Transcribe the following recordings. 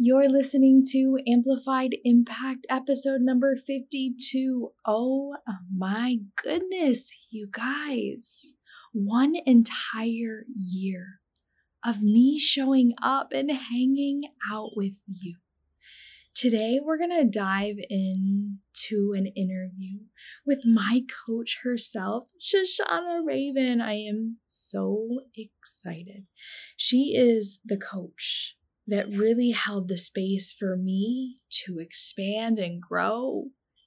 You're listening to Amplified Impact episode number 52. Oh my goodness, you guys. One entire year of me showing up and hanging out with you. Today, we're going to dive into an interview with my coach herself, Shoshana Raven. I am so excited. She is the coach that really held the space for me to expand and grow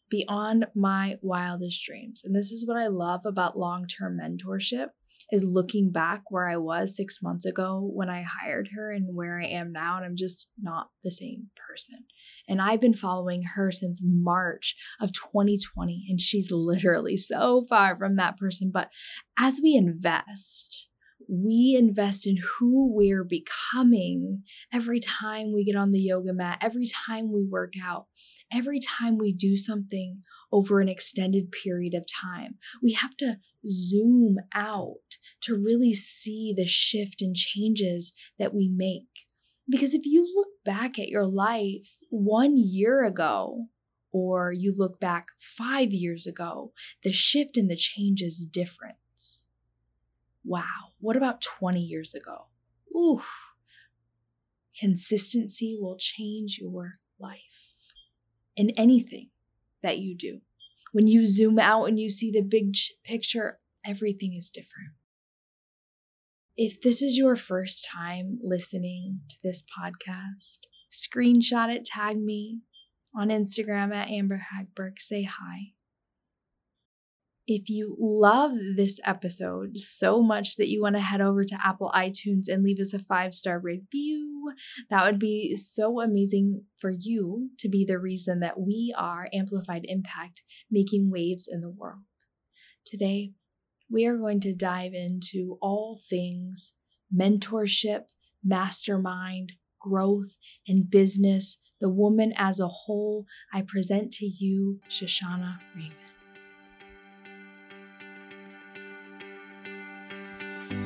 beyond my wildest dreams. And this is what I love about long-term mentorship is looking back where I was 6 months ago when I hired her and where I am now and I'm just not the same person. And I've been following her since March of 2020 and she's literally so far from that person, but as we invest we invest in who we're becoming every time we get on the yoga mat, every time we work out, every time we do something over an extended period of time. We have to zoom out to really see the shift and changes that we make. Because if you look back at your life one year ago, or you look back five years ago, the shift and the change is different. Wow, what about 20 years ago? Ooh, consistency will change your life in anything that you do. When you zoom out and you see the big picture, everything is different. If this is your first time listening to this podcast, screenshot it, tag me on Instagram at Amber Hagberg, say hi. If you love this episode so much that you want to head over to Apple iTunes and leave us a five star review, that would be so amazing for you to be the reason that we are Amplified Impact making waves in the world. Today, we are going to dive into all things mentorship, mastermind, growth, and business, the woman as a whole. I present to you Shoshana Raven.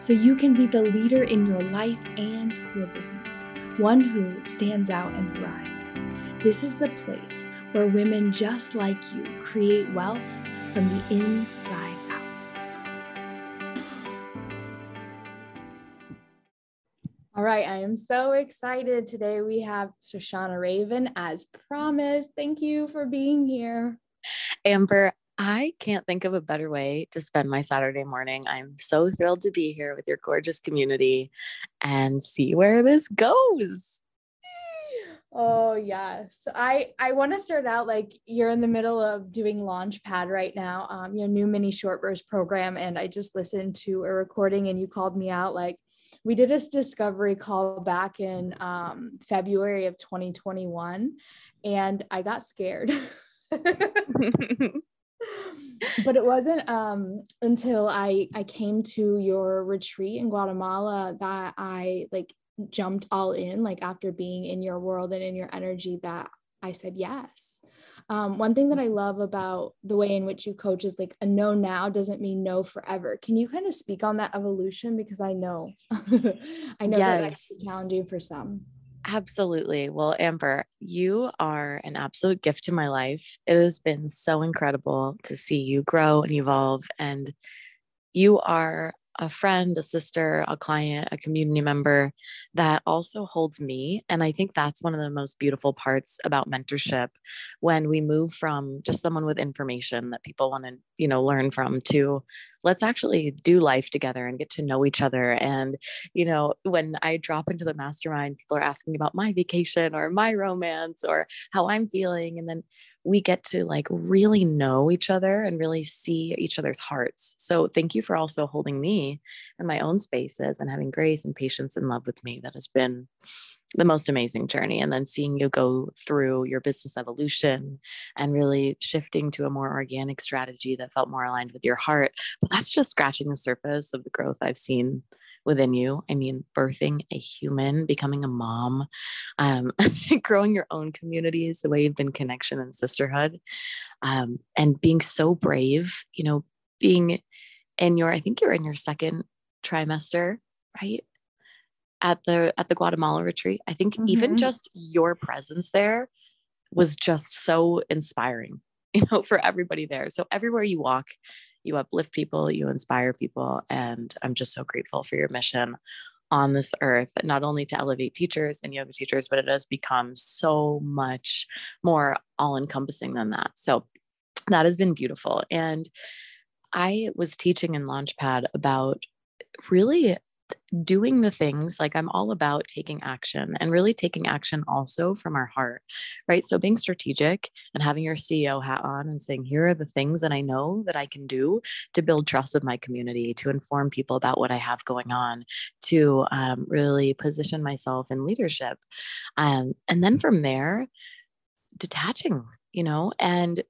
so you can be the leader in your life and your business, one who stands out and thrives. This is the place where women just like you create wealth from the inside out. All right, I am so excited. Today we have Shoshana Raven as promised. Thank you for being here. Amber, I can't think of a better way to spend my Saturday morning. I'm so thrilled to be here with your gorgeous community and see where this goes. Oh yes. I I want to start out like you're in the middle of doing Launchpad right now, um, your new mini short burst program. And I just listened to a recording and you called me out like we did a discovery call back in um, February of 2021 and I got scared. but it wasn't um, until I I came to your retreat in Guatemala that I like jumped all in like after being in your world and in your energy that I said yes. Um, one thing that I love about the way in which you coach is like a no now doesn't mean no forever. Can you kind of speak on that evolution? Because I know, I know yes. that that's challenging for some. Absolutely. Well, Amber, you are an absolute gift to my life. It has been so incredible to see you grow and evolve. And you are a friend, a sister, a client, a community member that also holds me. And I think that's one of the most beautiful parts about mentorship when we move from just someone with information that people want to, you know, learn from to let's actually do life together and get to know each other. And, you know, when I drop into the mastermind, people are asking about my vacation or my romance or how I'm feeling. And then we get to like really know each other and really see each other's hearts. So thank you for also holding me in my own spaces and having grace and patience and love with me. That has been the most amazing journey. And then seeing you go through your business evolution and really shifting to a more organic strategy that felt more aligned with your heart. But that's just scratching the surface of the growth I've seen within you. I mean, birthing a human, becoming a mom, um, growing your own communities, the way you've been connection and sisterhood, um, and being so brave, you know, being in your, I think you're in your second trimester, right? At the at the Guatemala retreat. I think mm-hmm. even just your presence there was just so inspiring, you know, for everybody there. So everywhere you walk, you uplift people, you inspire people. And I'm just so grateful for your mission on this earth, not only to elevate teachers and yoga teachers, but it has become so much more all encompassing than that. So that has been beautiful. And I was teaching in Launchpad about really doing the things like I'm all about taking action and really taking action also from our heart, right? So being strategic and having your CEO hat on and saying, here are the things that I know that I can do to build trust with my community, to inform people about what I have going on, to um, really position myself in leadership. Um, and then from there, detaching you know and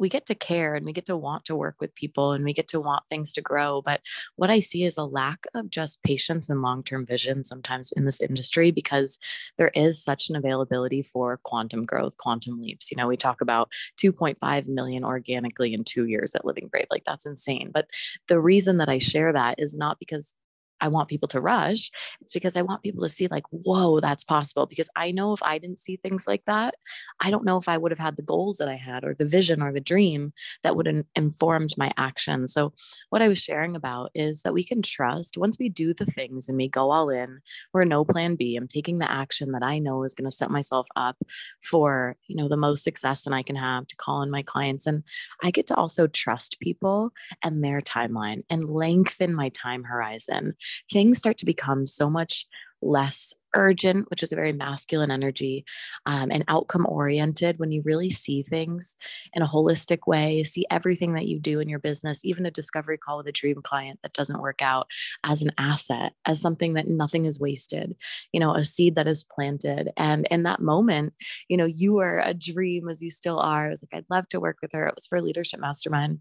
we get to care and we get to want to work with people and we get to want things to grow. But what I see is a lack of just patience and long term vision sometimes in this industry because there is such an availability for quantum growth, quantum leaps. You know, we talk about 2.5 million organically in two years at Living Brave. Like that's insane. But the reason that I share that is not because I want people to rush. It's because I want people to see, like, whoa, that's possible. Because I know if I didn't see things like that, I don't know if I would have had the goals that I had or the vision or the dream that would have informed my action. So, what I was sharing about is that we can trust once we do the things and we go all in, we're no plan B. I'm taking the action that I know is going to set myself up for, you know, the most success that I can have to call in my clients. And I get to also trust people and their timeline and lengthen my time horizon things start to become so much less urgent, which is a very masculine energy, um, and outcome oriented when you really see things in a holistic way, see everything that you do in your business, even a discovery call with a dream client that doesn't work out as an asset, as something that nothing is wasted, you know, a seed that is planted. And in that moment, you know, you were a dream as you still are. I was like, I'd love to work with her. It was for Leadership Mastermind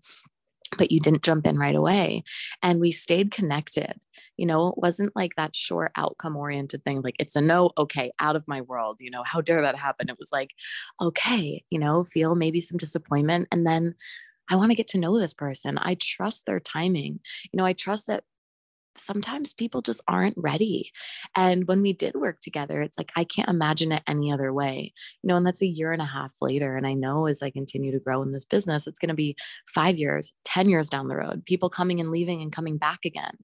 but you didn't jump in right away. And we stayed connected. You know, it wasn't like that short outcome oriented thing, like it's a no, okay, out of my world. You know, how dare that happen? It was like, okay, you know, feel maybe some disappointment. And then I want to get to know this person. I trust their timing. You know, I trust that sometimes people just aren't ready. And when we did work together, it's like, I can't imagine it any other way. You know, and that's a year and a half later. And I know as I continue to grow in this business, it's going to be five years, 10 years down the road, people coming and leaving and coming back again.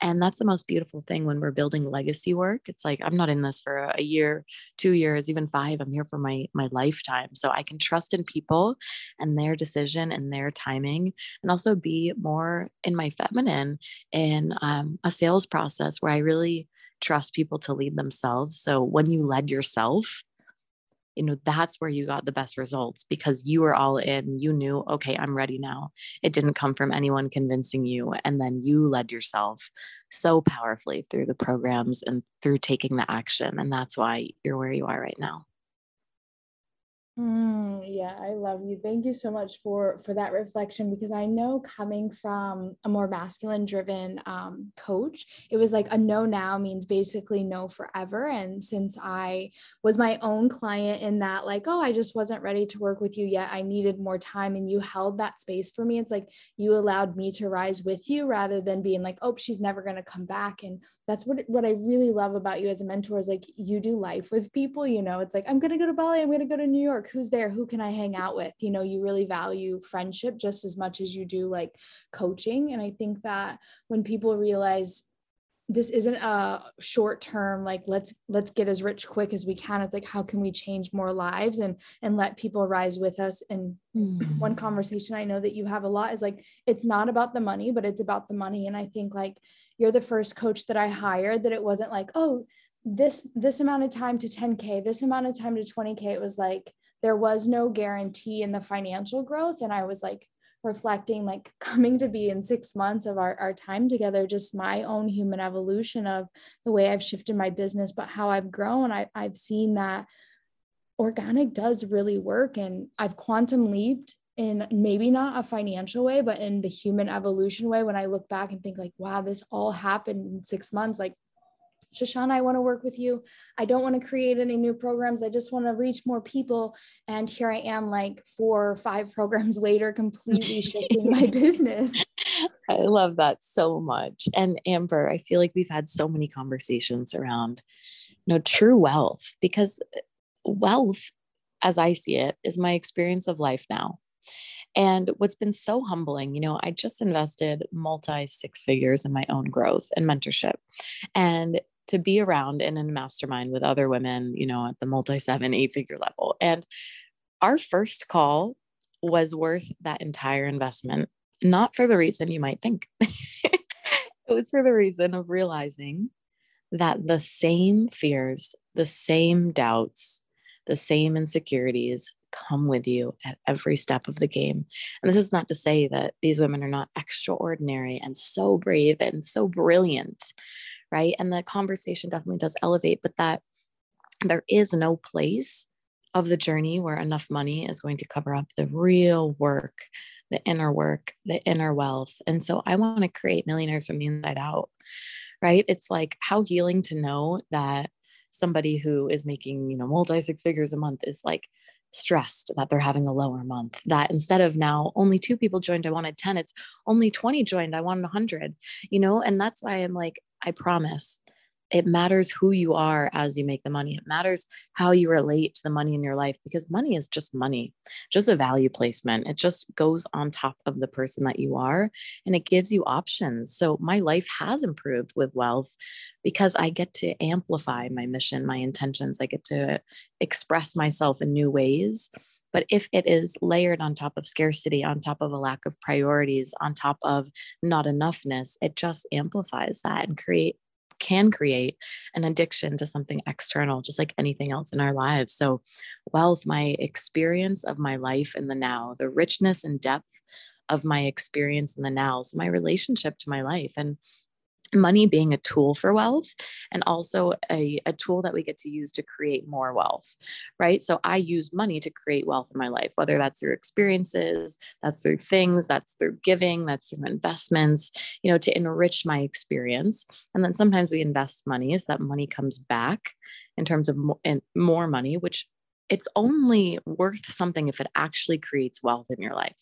And that's the most beautiful thing when we're building legacy work. It's like, I'm not in this for a year, two years, even five. I'm here for my, my lifetime. So I can trust in people and their decision and their timing and also be more in my feminine and um, Um, a sales process where I really trust people to lead themselves. So when you led yourself, you know, that's where you got the best results because you were all in. You knew, okay, I'm ready now. It didn't come from anyone convincing you. And then you led yourself so powerfully through the programs and through taking the action. And that's why you're where you are right now. Mm, yeah, I love you. Thank you so much for for that reflection because I know coming from a more masculine driven um, coach, it was like a no now means basically no forever. And since I was my own client in that, like, oh, I just wasn't ready to work with you yet, I needed more time, and you held that space for me. It's like you allowed me to rise with you rather than being like, oh, she's never going to come back. And that's what what I really love about you as a mentor is like you do life with people. You know, it's like I'm going to go to Bali, I'm going to go to New York who's there who can i hang out with you know you really value friendship just as much as you do like coaching and i think that when people realize this isn't a short term like let's let's get as rich quick as we can it's like how can we change more lives and and let people rise with us and mm. one conversation i know that you have a lot is like it's not about the money but it's about the money and i think like you're the first coach that i hired that it wasn't like oh this this amount of time to 10k this amount of time to 20k it was like there was no guarantee in the financial growth. And i was like reflecting like coming to be in six months of our, our time together just my own human evolution of the way i've shifted my business but how i've grown. I, i've seen that organic does really work. And i've quantum leaped in maybe not a financial way but in the human evolution way when i look back and think like wow this all happened in six months like Shoshana, I want to work with you. I don't want to create any new programs. I just want to reach more people. And here I am, like four or five programs later, completely shifting my business. I love that so much. And Amber, I feel like we've had so many conversations around, you know, true wealth because wealth, as I see it, is my experience of life now. And what's been so humbling, you know, I just invested multi six figures in my own growth and mentorship. And to be around and in a mastermind with other women, you know, at the multi seven, eight figure level. And our first call was worth that entire investment, not for the reason you might think. it was for the reason of realizing that the same fears, the same doubts, the same insecurities come with you at every step of the game. And this is not to say that these women are not extraordinary and so brave and so brilliant, right? And the conversation definitely does elevate, but that there is no place of the journey where enough money is going to cover up the real work, the inner work, the inner wealth. And so I want to create millionaires from the inside out, right? It's like how healing to know that somebody who is making, you know, multi six figures a month is like stressed that they're having a lower month that instead of now only two people joined i wanted 10 it's only 20 joined i wanted 100 you know and that's why i'm like i promise it matters who you are as you make the money. It matters how you relate to the money in your life because money is just money, just a value placement. It just goes on top of the person that you are and it gives you options. So my life has improved with wealth because I get to amplify my mission, my intentions. I get to express myself in new ways. But if it is layered on top of scarcity, on top of a lack of priorities, on top of not enoughness, it just amplifies that and create can create an addiction to something external, just like anything else in our lives. So, wealth, my experience of my life in the now, the richness and depth of my experience in the now, so my relationship to my life. And money being a tool for wealth and also a, a tool that we get to use to create more wealth right? So i use money to create wealth in my life whether that's through experiences that's through things that's through giving that's through investments you know to enrich my experience. And then sometimes we invest money so that money comes back in terms of more, more money which it's only worth something if it actually creates wealth in your life.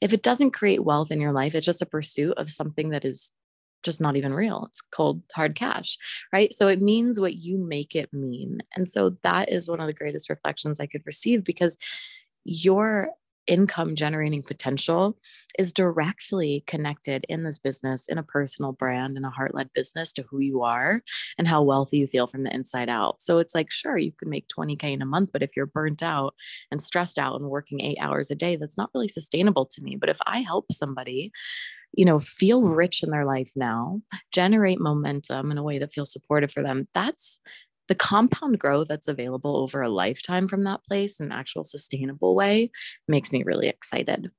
If it doesn't create wealth in your life, it's just a pursuit of something that is just not even real. It's cold, hard cash, right? So it means what you make it mean. And so that is one of the greatest reflections I could receive because your income generating potential is directly connected in this business, in a personal brand, in a heart led business to who you are and how wealthy you feel from the inside out. So it's like, sure, you can make 20K in a month, but if you're burnt out and stressed out and working eight hours a day, that's not really sustainable to me. But if I help somebody you know, feel rich in their life now, generate momentum in a way that feels supportive for them. That's the compound growth that's available over a lifetime from that place in an actual sustainable way makes me really excited.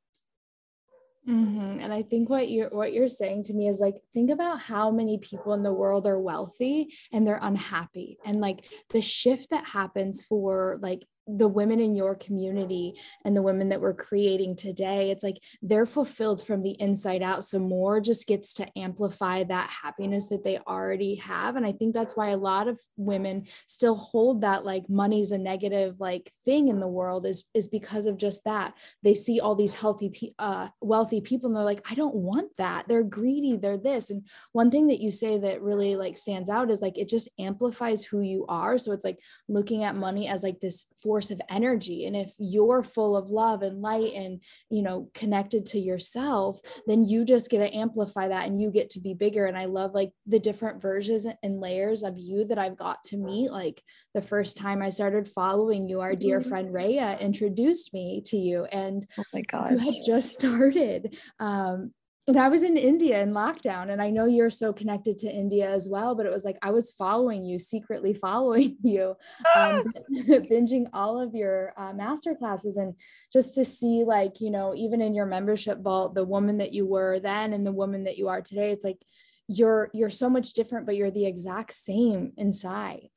Mm-hmm. And I think what you're what you're saying to me is like think about how many people in the world are wealthy and they're unhappy and like the shift that happens for like the women in your community and the women that we're creating today it's like they're fulfilled from the inside out. So more just gets to amplify that happiness that they already have. And i think that's why a lot of women still hold that like money's a negative like thing in the world is is because of just that. They see all these healthy uh wealthy people and they're like i don't want that. They're greedy. They're this. And one thing that you say that really like stands out is like it just amplifies who you are. So it's like looking at money as like this force of energy. And if you're full of love and light and you know connected to yourself then you just get to amplify that and you get to be bigger. And i love like the different versions and layers of you that i've got to meet. Like the first time i started following you our dear mm-hmm. friend Raya introduced me to you and oh my gosh you had just started. Um and I was in India in lockdown, and I know you're so connected to India as well. But it was like I was following you, secretly following you, um, binging all of your uh, master classes, and just to see, like, you know, even in your membership vault, the woman that you were then and the woman that you are today, it's like you're you're so much different, but you're the exact same inside.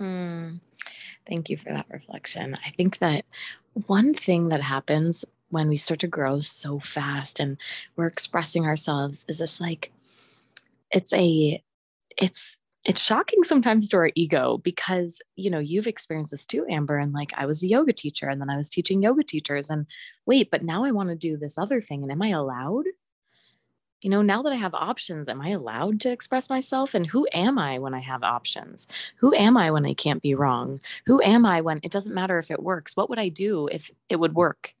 Mm, thank you for that reflection. I think that one thing that happens when we start to grow so fast and we're expressing ourselves is this like it's a it's it's shocking sometimes to our ego because you know you've experienced this too amber and like i was a yoga teacher and then i was teaching yoga teachers and wait but now i want to do this other thing and am i allowed? You know now that i have options am i allowed to express myself? And who am i when i have options? Who am i when i can't be wrong? Who am i when it doesn't matter if it works? What would i do if it would work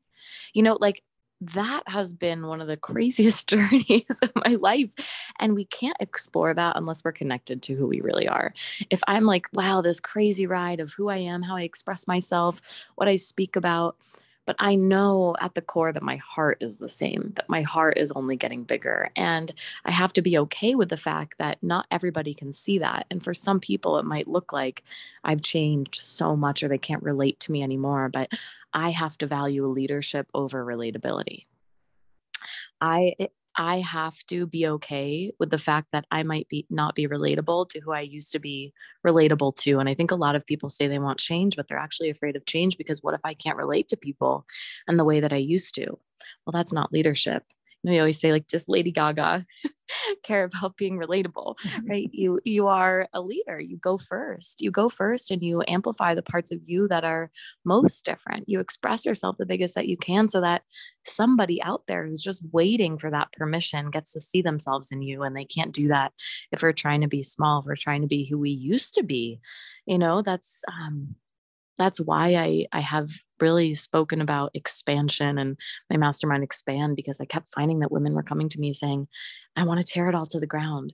you know, like that has been one of the craziest journeys of my life. And we can't explore that unless we're connected to who we really are. If I'm like, wow, this crazy ride of who I am, how I express myself, what I speak about, but I know at the core that my heart is the same, that my heart is only getting bigger. And I have to be okay with the fact that not everybody can see that. And for some people, it might look like I've changed so much or they can't relate to me anymore. But I have to value leadership over relatability. I I have to be okay with the fact that I might be not be relatable to who I used to be relatable to. And I think a lot of people say they want change, but they're actually afraid of change because what if I can't relate to people and the way that I used to? Well, that's not leadership know, they always say like just Lady Gaga care about being relatable, right? You you are a leader. You go first. You go first and you amplify the parts of you that are most different. You express yourself the biggest that you can so that somebody out there who's just waiting for that permission gets to see themselves in you and they can't do that if we're trying to be small, if we're trying to be who we used to be. You know, that's um that's why I I have really spoken about expansion and my mastermind expand because I kept finding that women were coming to me saying, I want to tear it all to the ground.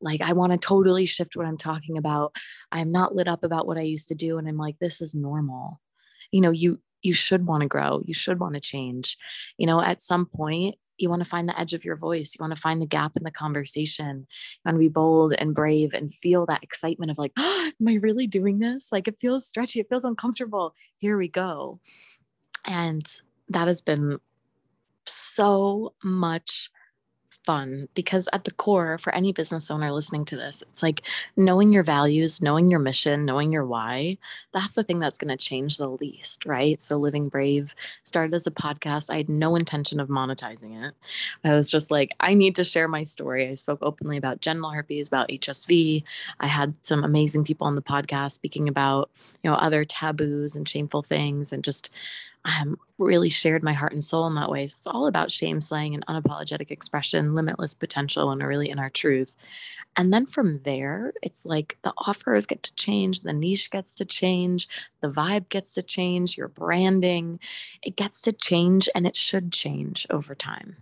Like I want to totally shift what I'm talking about. I'm not lit up about what I used to do and I'm like this is normal. You know, you you should want to grow. You should want to change. You know, at some point you want to find the edge of your voice. You want to find the gap in the conversation. You want to be bold and brave and feel that excitement of like, oh, am I really doing this? Like it feels stretchy, it feels uncomfortable. Here we go. And that has been so much fun because at the core for any business owner listening to this it's like knowing your values knowing your mission knowing your why that's the thing that's going to change the least right? So living brave started as a podcast. I had no intention of monetizing it. I was just like i need to share my story. I spoke openly about genital herpes about hsv i had some amazing people on the podcast speaking about you know other taboos and shameful things and just um, really shared my heart and soul in that way. So it's all about shame slaying and unapologetic expression, limitless potential, and really in our truth. And then from there, it's like the offers get to change, the niche gets to change, the vibe gets to change, your branding, it gets to change, and it should change over time.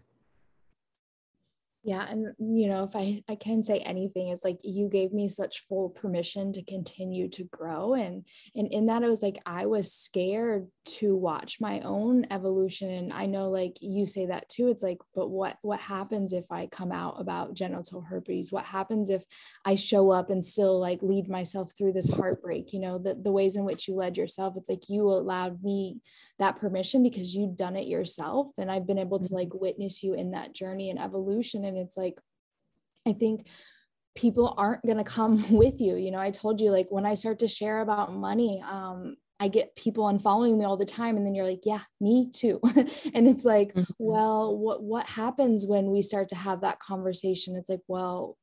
Yeah. And, you know, if I, I can say anything, it's like you gave me such full permission to continue to grow. And, and in that, it was like I was scared to watch my own evolution. And I know, like you say that too. It's like, but what, what happens if I come out about genital herpes? What happens if I show up and still like lead myself through this heartbreak? You know, the, the ways in which you led yourself, it's like you allowed me that permission because you'd done it yourself. And I've been able to mm-hmm. like witness you in that journey and evolution. And it's like, I think people aren't going to come with you. You know, I told you, like, when I start to share about money, um, I get people unfollowing me all the time and then you're like, yeah, me too. and it's like, mm-hmm. well, what what happens when we start to have that conversation? It's like, well,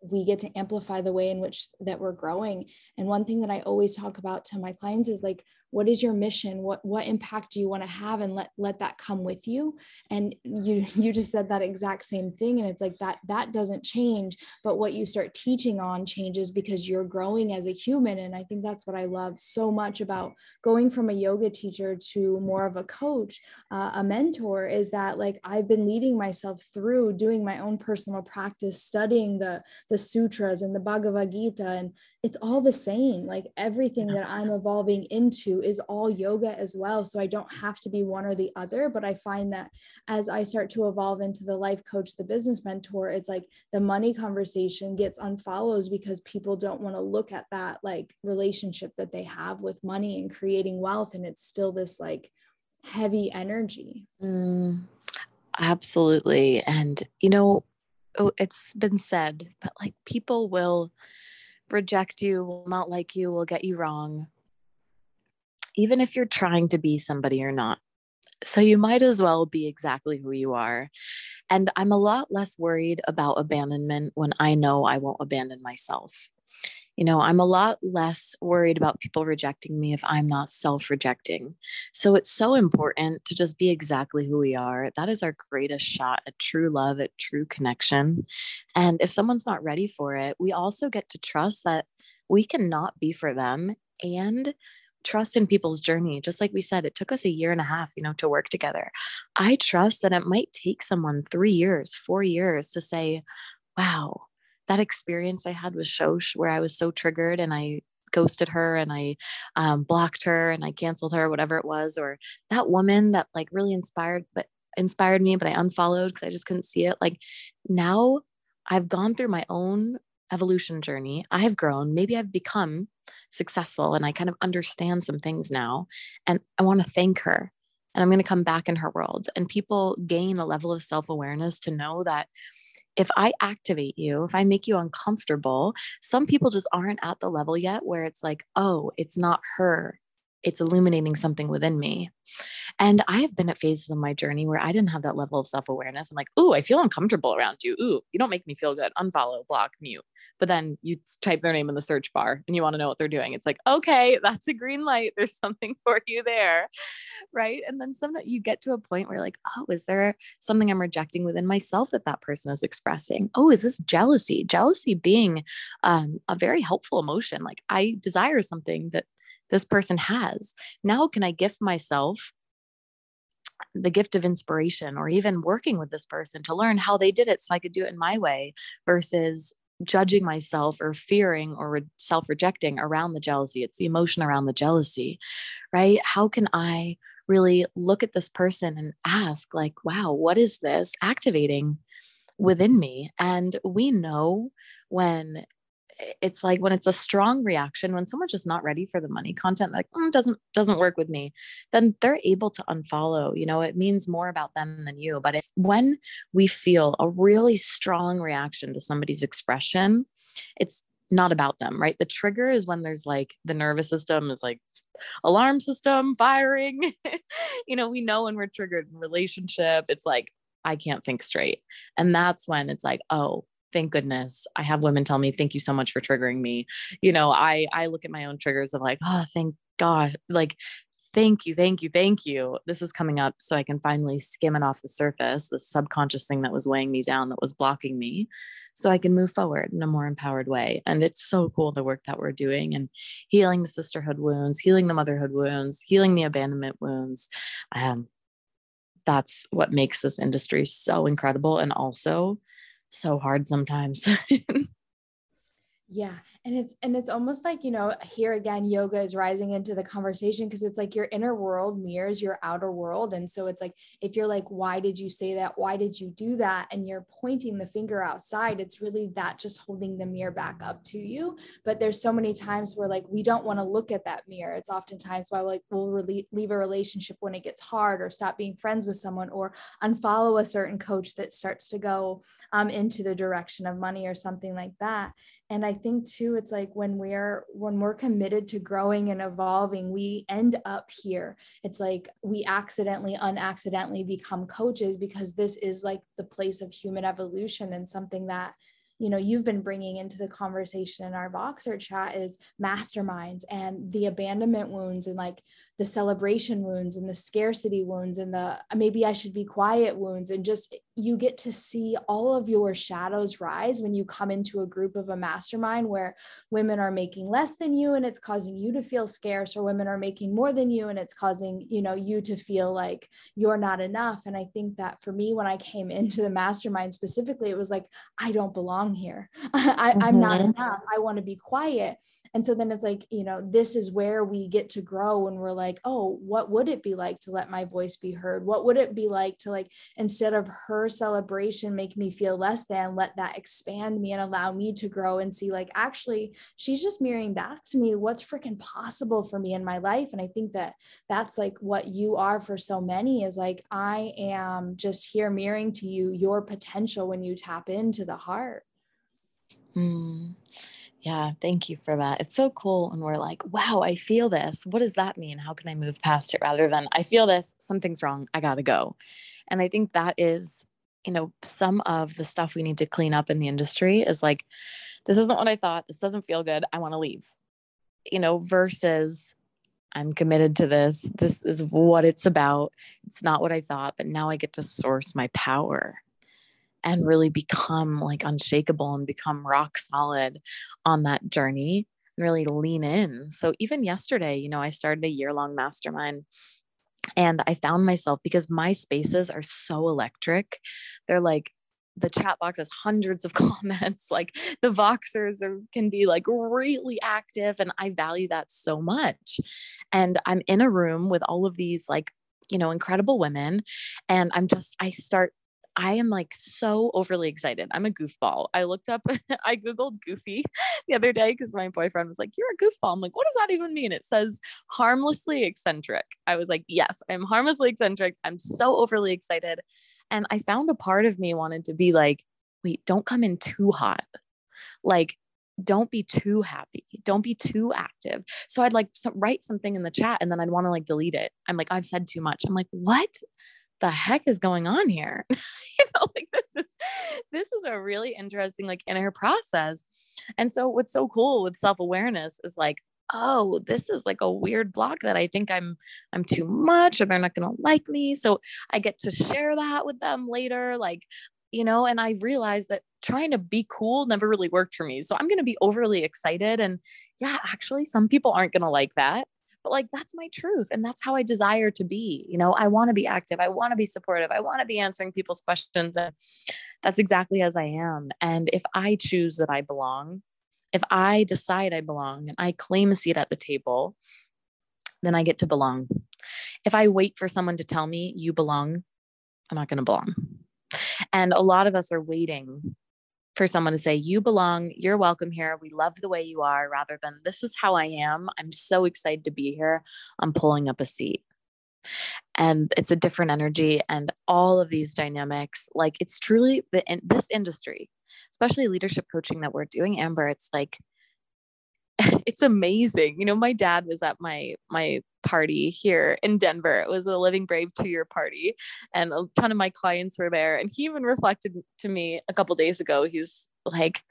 we get to amplify the way in which that we're growing. And one thing that I always talk about to my clients is like what is your mission? What what impact do you want to have and let let that come with you? And you you just said that exact same thing and it's like that that doesn't change but what you start teaching on changes because you're growing as a human and i think that's what i love so much about going from a yoga teacher to more of a coach uh, a mentor is that like i've been leading myself through doing my own personal practice studying the the sutras and the bhagavad gita and it's all the same. Like everything that I'm evolving into is all yoga as well. So I don't have to be one or the other. But I find that as I start to evolve into the life coach, the business mentor, it's like the money conversation gets unfollows because people don't want to look at that like relationship that they have with money and creating wealth. And it's still this like heavy energy. Mm, absolutely. And, you know, oh, it's been said that like people will reject you, will not like you, will get you wrong, even if you're trying to be somebody or not. So you might as well be exactly who you are. And I'm a lot less worried about abandonment when I know I won't abandon myself you know, I'm a lot less worried about people rejecting me if I'm not self rejecting. So it's so important to just be exactly who we are. That is our greatest shot at true love, at true connection. And if someone's not ready for it, we also get to trust that we cannot be for them and trust in people's journey. Just like we said, it took us a year and a half, you know, to work together. I trust that it might take someone three years, four years to say, wow, that experience I had with Shosh, where I was so triggered and I ghosted her and I um, blocked her and I canceled her, whatever it was, or that woman that like really inspired, but inspired me, but I unfollowed because I just couldn't see it. Like now I've gone through my own evolution journey. I have grown. Maybe I've become successful and I kind of understand some things now. And I want to thank her. And I'm going to come back in her world. And people gain a level of self awareness to know that if I activate you, if I make you uncomfortable, some people just aren't at the level yet where it's like, oh, it's not her it's illuminating something within me. And I have been at phases of my journey where I didn't have that level of self awareness. I'm like, ooh, I feel uncomfortable around you. Ooh, you don't make me feel good. Unfollow, block, mute. But then you type their name in the search bar and you want to know what they're doing. It's like, okay, that's a green light. There's something for you there. Right. And then some you get to a point where, like, oh, is there something I'm rejecting within myself that that person is expressing? Oh, is this jealousy? Jealousy being um, a very helpful emotion. Like, I desire something that this person has. Now, can I gift myself the gift of inspiration or even working with this person to learn how they did it so I could do it in my way versus judging myself or fearing or re- self rejecting around the jealousy? It's the emotion around the jealousy, right? How can I really look at this person and ask, like, wow, what is this activating? within me and we know when it's like when it's a strong reaction when someone's just not ready for the money content like mm, doesn't doesn't work with me then they're able to unfollow you know it means more about them than you. But if when we feel a really strong reaction to somebody's expression it's not about them right? The trigger is when there's like the nervous system is like alarm system firing. You know we know when we're triggered in relationship it's like I can't think straight. And that's when it's like, oh, thank goodness i have women tell me thank you so much for triggering me. You know i i look at my own triggers of like oh thank god like thank you thank you thank you. This is coming up so i can finally skim it off the surface the subconscious thing that was weighing me down that was blocking me so i can move forward in a more empowered way and it's so cool the work that we're doing and healing the sisterhood wounds healing the motherhood wounds healing the abandonment wounds um, that's what makes this industry so incredible and also so hard sometimes. yeah and it's and it's almost like you know here again yoga is rising into the conversation because it's like your inner world mirrors your outer world. And so it's like if you're like why did you say that? Why did you do that? and you're pointing the finger outside it's really that just holding the mirror back up to you. But there's so many times where like we don't want to look at that mirror. It's oftentimes why like we'll really leave a relationship when it gets hard or stop being friends with someone or unfollow a certain coach that starts to go um, into the direction of money or something like that. And i think too it's like when we're when we're committed to growing and evolving we end up here. It's like we accidentally unaccidentally become coaches because this is like the place of human evolution. And something that you know you've been bringing into the conversation in our Voxer chat is masterminds and the abandonment wounds and like the celebration wounds and the scarcity wounds and the maybe I should be quiet wounds and just you get to see all of your shadows rise when you come into a group of a mastermind where women are making less than you and it's causing you to feel scarce or women are making more than you and it's causing you know you to feel like you're not enough. And I think that for me when I came into the mastermind specifically it was like I don't belong here. I, I'm not mm-hmm. enough. I want to be quiet and so then it's like you know this is where we get to grow when we're like oh what would it be like to let my voice be heard? What would it be like to like instead of her celebration make me feel less than let that expand me and allow me to grow and see like actually she's just mirroring back to me what's freaking possible for me in my life. And i think that that's like what you are for so many is like i am just here mirroring to you your potential when you tap into the heart. Mm. Yeah, thank you for that. It's so cool. And we're like, wow, I feel this. What does that mean? How can I move past it rather than I feel this, something's wrong, I gotta go. And I think that is, you know, some of the stuff we need to clean up in the industry is like, this isn't what I thought. This doesn't feel good. I wanna leave, you know, versus I'm committed to this. This is what it's about. It's not what I thought, but now I get to source my power and really become like unshakable and become rock solid on that journey and really lean in. So even yesterday, you know, I started a year long mastermind and I found myself because my spaces are so electric. They're like the chat box has hundreds of comments like the voxers are, can be like really active and i value that so much and i'm in a room with all of these like you know incredible women and i'm just i start I am like so overly excited. I'm a goofball. I looked up, I Googled goofy the other day because my boyfriend was like, You're a goofball. I'm like, What does that even mean? It says harmlessly eccentric. I was like, Yes, I'm harmlessly eccentric. I'm so overly excited. And I found a part of me wanted to be like, Wait, don't come in too hot. Like, don't be too happy don't be too active so i'd like write something in the chat and then i'd want to like delete it i'm like i've said too much i'm like what the heck is going on here? You know like this is this is a really interesting like inner process. And so what's so cool with self-awareness is like oh this is like a weird block that i think i'm i'm too much or they're not to like me. So i get to share that with them later like you know and i realized that trying to be cool never really worked for me. So i'm going to be overly excited and yeah actually some people aren't going to like that but like that's my truth and that's how I desire to be. You know, I want to be active, I want to be supportive, I want to be answering people's questions and that's exactly as I am. And if I choose that I belong, if I decide I belong and I claim a seat at the table, then I get to belong. If I wait for someone to tell me you belong, I'm not going to belong. And a lot of us are waiting for someone to say, You belong, you're welcome here. We love the way you are, rather than this is how I am. I'm so excited to be here. I'm pulling up a seat. And it's a different energy, and all of these dynamics, like it's truly the in this industry, especially leadership coaching that we're doing, Amber. It's like it's amazing. You know, my dad was at my my party here in Denver. It was a Living Brave two year party, and a ton of my clients were there. And he even reflected to me a couple days ago. He's like,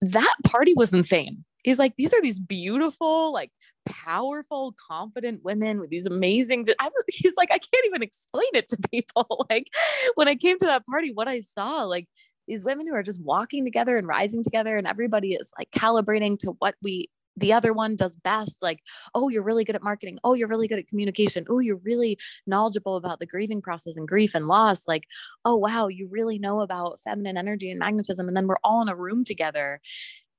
"That party was insane." He's like, "These are these beautiful, like powerful, confident women with these amazing." I, he's like, "I can't even explain it to people." like when I came to that party, what I saw, like these women who are just walking together and rising together and everybody is like calibrating to what we the other one does best like oh you're really good at marketing oh you're really good at communication oh you're really knowledgeable about the grieving process and grief and loss like oh wow you really know about feminine energy and magnetism and then we're all in a room together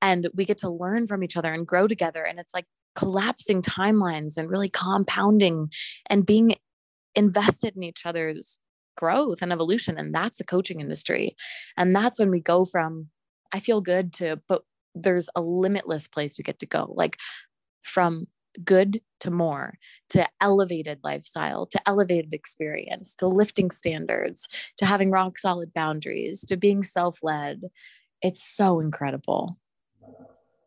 and we get to learn from each other and grow together and it's like collapsing timelines and really compounding and being invested in each other's growth and evolution. And that's the coaching industry. And that's when we go from, I feel good to, but there's a limitless place we get to go, like from good to more, to elevated lifestyle, to elevated experience, to lifting standards, to having rock solid boundaries, to being self led. It's so incredible.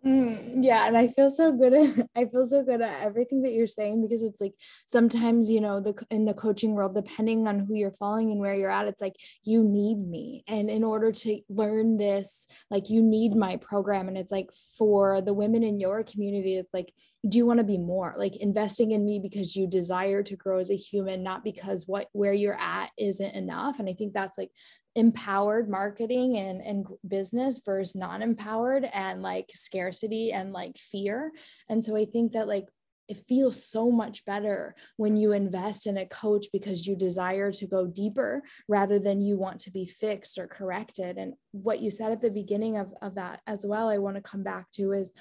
Mm, yeah, and I feel so good. At, I feel so good at everything that you're saying because it's like sometimes you know the in the coaching world, depending on who you're following and where you're at, it's like you need me, and in order to learn this, like you need my program, and it's like for the women in your community, it's like do you want to be more? Like investing in me because you desire to grow as a human not because what where you're at isn't enough. And i think that's like empowered marketing and, and business versus non-empowered and like scarcity and like fear. And so i think that like it feels so much better when you invest in a coach because you desire to go deeper rather than you want to be fixed or corrected. And what you said at the beginning of, of that as well i want to come back to is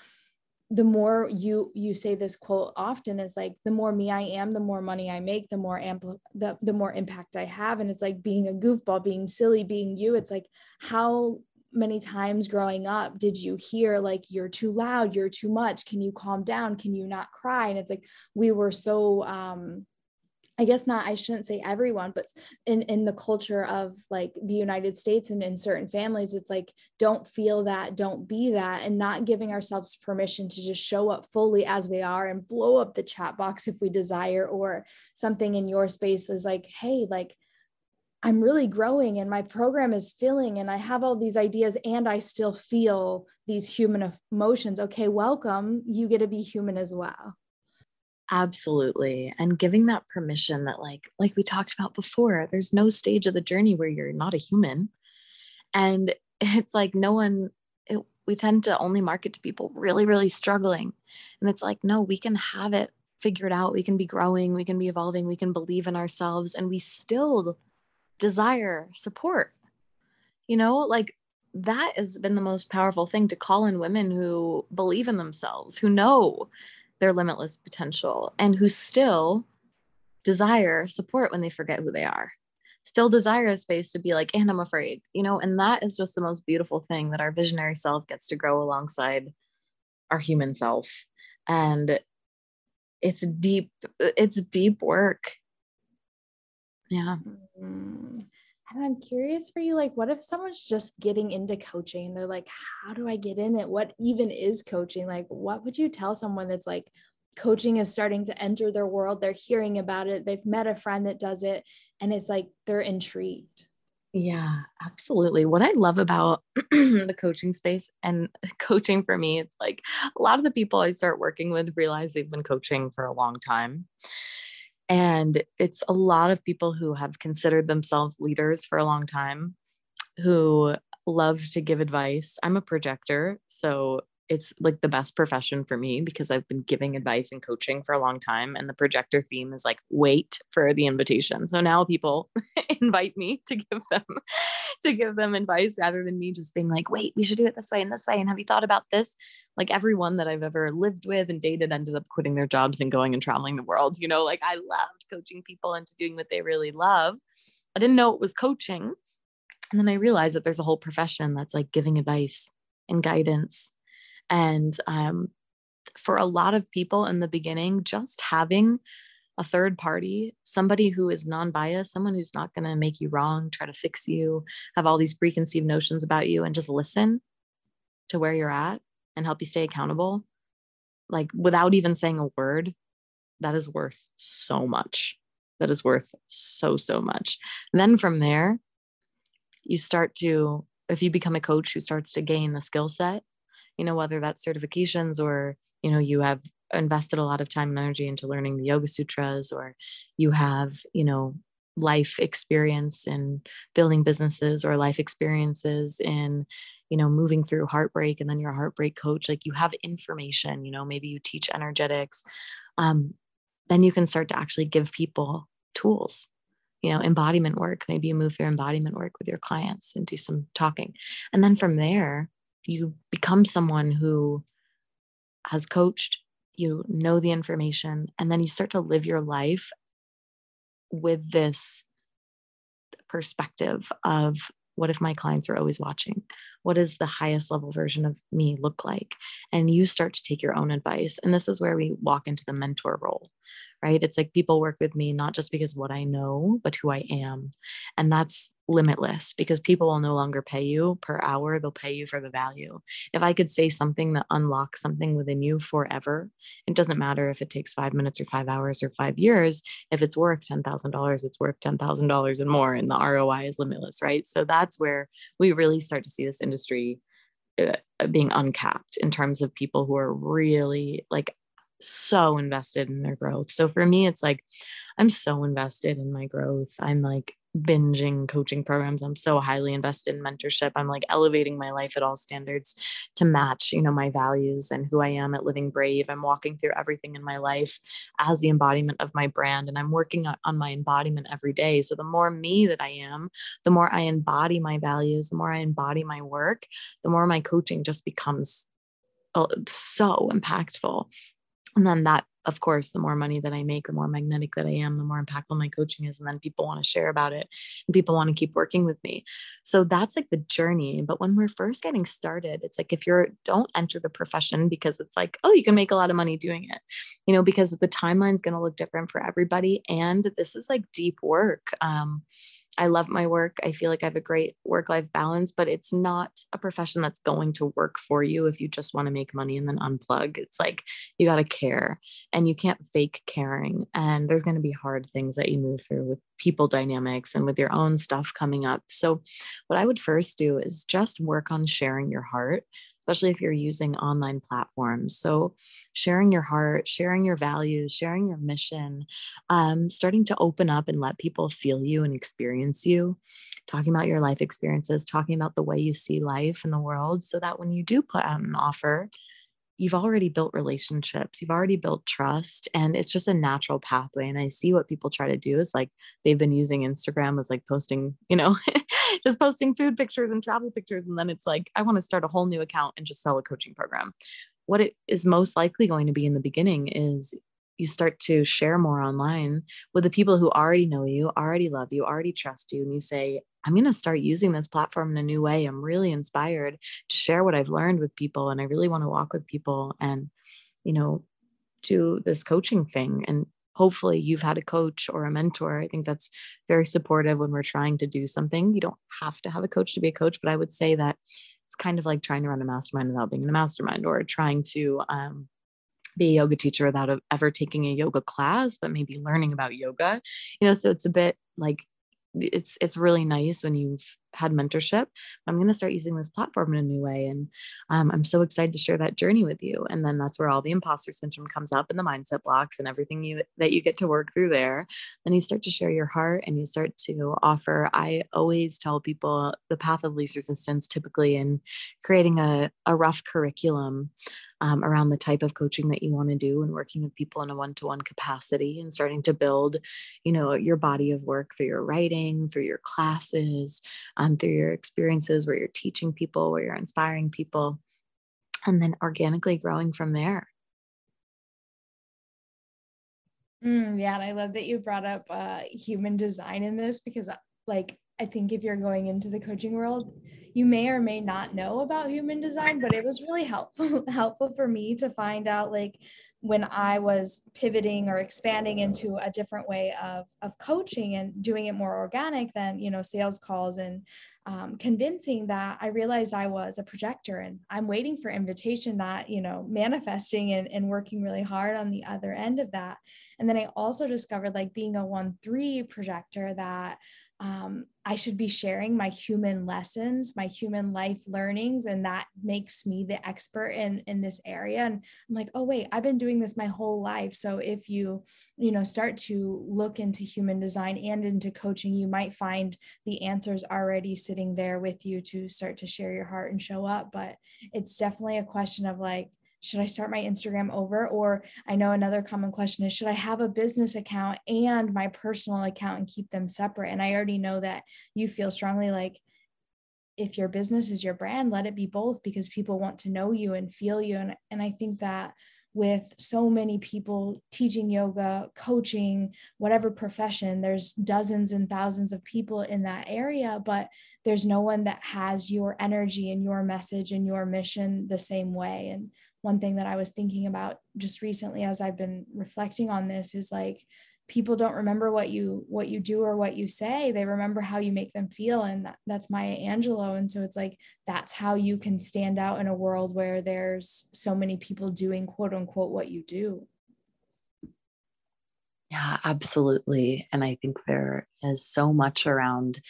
the more you you say this quote often is like the more me I am, the more money I make, the more ampl the, the more impact I have. And it's like being a goofball, being silly, being you. It's like how many times growing up did you hear like you're too loud, you're too much, can you calm down, can you not cry? And it's like we were so um I guess not, I shouldn't say everyone, but in, in the culture of like the United States and in certain families, it's like, don't feel that, don't be that, and not giving ourselves permission to just show up fully as we are and blow up the chat box if we desire, or something in your space is like, hey, like, I'm really growing and my program is filling and I have all these ideas and I still feel these human emotions. Okay, welcome. You get to be human as well. Absolutely. And giving that permission that like like we talked about before, there's no stage of the journey where you're not a human. And it's like no one it, we tend to only market to people really really struggling. And it's like no, we can have it figured out. We can be growing, we can be evolving, we can believe in ourselves and we still desire support. You know, like that has been the most powerful thing to call in women who believe in themselves, who know their limitless potential and who still desire support when they forget who they are. Still desire a space to be like and i'm afraid you know and that is just the most beautiful thing that our visionary self gets to grow alongside our human self. And it's deep it's deep work. Yeah. Mm-hmm. And I'm curious for you, like, what if someone's just getting into coaching they're like, how do I get in it? What even is coaching? Like, what would you tell someone that's like, coaching is starting to enter their world? They're hearing about it, they've met a friend that does it, and it's like they're intrigued. Yeah, absolutely. What I love about the coaching space and coaching for me, it's like a lot of the people I start working with realize they've been coaching for a long time. And it's a lot of people who have considered themselves leaders for a long time, who love to give advice. I'm a projector. So it's like the best profession for me because I've been giving advice and coaching for a long time. And the projector theme is like, wait for the invitation. So now people invite me to give them to give them advice rather than me just being like, wait, we should do it this way and this way. And have you thought about this? Like everyone that I've ever lived with and dated ended up quitting their jobs and going and traveling the world. You know, like I loved coaching people into doing what they really love. I didn't know it was coaching. And then I realized that there's a whole profession that's like giving advice and guidance and um, for a lot of people in the beginning, just having a third party, somebody who is non biased, someone who's not going to make you wrong, try to fix you, have all these preconceived notions about you, and just listen to where you're at and help you stay accountable, like without even saying a word, that is worth so much. That is worth so, so much. And then from there, you start to, if you become a coach who starts to gain a skill set, you know whether that's certifications or you know you have invested a lot of time and energy into learning the yoga sutras or you have you know life experience in building businesses or life experiences in you know moving through heartbreak and then you're a heartbreak coach like you have information you know maybe you teach energetics um, then you can start to actually give people tools you know embodiment work. Maybe you move through embodiment work with your clients and do some talking. And then from there you become someone who has coached you know the information and then you start to live your life with this perspective of what if my clients are always watching? What does the highest level version of me look like? And you start to take your own advice. And this is where we walk into the mentor role right? It's like people work with me not just because what i know but who i am. And that's limitless because people will no longer pay you per hour they'll pay you for the value. If i could say something that unlocks something within you forever it doesn't matter if it takes five minutes or five hours or five years if it's worth $10000 it's worth $10000 and more and the roi is limitless right? So that's where we really start to see this industry uh, being uncapped in terms of people who are really like so invested in their growth. So for me it's like i'm so invested in my growth. I'm like binging coaching programs. I'm so highly invested in mentorship. I'm like elevating my life at all standards to match you know my values and who i am at living brave. I'm walking through everything in my life as the embodiment of my brand and i'm working on my embodiment every day. So the more me that i am the more i embody my values the more i embody my work the more my coaching just becomes oh, so impactful. And then that of course the more money that i make the more magnetic that i am the more impactful my coaching is and then people want to share about it and people want to keep working with me. So that's like the journey but when we're first getting started it's like if you're don't enter the profession because it's like oh you can make a lot of money doing it you know because the timeline's going to look different for everybody and this is like deep work um I love my work. I feel like I have a great work life balance, but it's not a profession that's going to work for you if you just want to make money and then unplug. It's like you got to care and you can't fake caring. And there's going to be hard things that you move through with people dynamics and with your own stuff coming up. So, what I would first do is just work on sharing your heart especially if you're using online platforms. So, sharing your heart, sharing your values, sharing your mission, um, starting to open up and let people feel you and experience you, talking about your life experiences, talking about the way you see life and the world, so that when you do put out an offer, you've already built relationships, you've already built trust, and it's just a natural pathway. And I see what people try to do is like they've been using Instagram as like posting, you know, just posting food pictures and travel pictures. And then it's like, I want to start a whole new account and just sell a coaching program. What it is most likely going to be in the beginning is you start to share more online with the people who already know you, already love you, already trust you, and you say, I'm going to start using this platform in a new way. I'm really inspired to share what I've learned with people, and I really want to walk with people and, you know, do this coaching thing. And hopefully, you've had a coach or a mentor. I think that's very supportive when we're trying to do something. You don't have to have a coach to be a coach, but I would say that it's kind of like trying to run a mastermind without being in a mastermind or trying to, um, be a yoga teacher without ever taking a yoga class, but maybe learning about yoga. You know, so it's a bit like it's it's really nice when you've had mentorship. I'm going to start using this platform in a new way and um, i'm so excited to share that journey with you. And then that's where all the imposter syndrome comes up and the mindset blocks and everything you that you get to work through there. Then you start to share your heart and you start to offer i always tell people the path of least resistance typically in creating a, a rough curriculum um, around the type of coaching that you want to do and working with people in a one-to-one capacity and starting to build you know your body of work through your writing through your classes um, through your experiences where you're teaching people where you're inspiring people and then organically growing from there. Mm, yeah and i love that you brought up uh, human design in this because uh, like I think if you're going into the coaching world, you may or may not know about human design, but it was really helpful helpful for me to find out like when I was pivoting or expanding into a different way of of coaching and doing it more organic than you know sales calls and um, convincing that I realized I was a projector and I'm waiting for invitation that you know manifesting and, and working really hard on the other end of that. And then I also discovered like being a one three projector that um, I should be sharing my human lessons, my human life learnings, and that makes me the expert in in this area. And I'm like, oh wait, I've been doing this my whole life. So if you, you know, start to look into human design and into coaching, you might find the answers already sitting there with you to start to share your heart and show up. But it's definitely a question of like, should I start my Instagram over? Or I know another common question is, should I have a business account and my personal account and keep them separate? And I already know that you feel strongly like, if your business is your brand, let it be both because people want to know you and feel you. And, and I think that with so many people teaching yoga, coaching, whatever profession, there's dozens and thousands of people in that area, but there's no one that has your energy and your message and your mission the same way. And one thing that I was thinking about just recently as I've been reflecting on this is like people don't remember what you what you do or what you say. They remember how you make them feel and that, that's maya angelou. And so it's like that's how you can stand out in a world where there's so many people doing quote unquote what you do yeah, absolutely. And I think there is so much around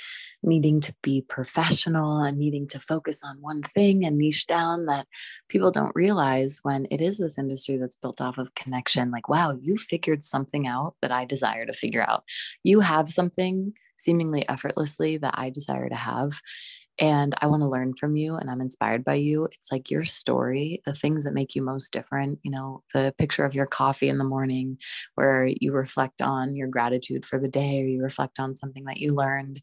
needing to be professional and needing to focus on one thing and niche down that people don't realize when it is this industry that's built off of connection. Like, wow, you figured something out that I desire to figure out. You have something seemingly effortlessly that I desire to have. And I want to learn from you and I'm inspired by you. It's like your story, the things that make you most different, you know, the picture of your coffee in the morning where you reflect on your gratitude for the day or you reflect on something that you learned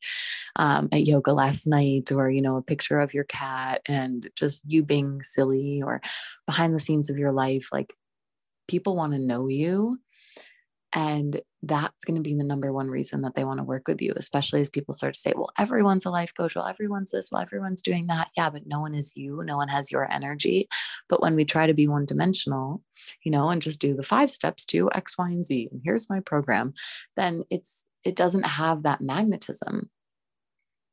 um, at yoga last night or, you know, a picture of your cat and just you being silly or behind the scenes of your life. Like people want to know you. And that's going to be the number one reason that they want to work with you, especially as people start to say, well, everyone's a life coach. Well, everyone's this. Well, everyone's doing that. Yeah, but no one is you. No one has your energy. But when we try to be one dimensional, you know, and just do the five steps to X, Y, and Z, and here's my program, then it's, it doesn't have that magnetism.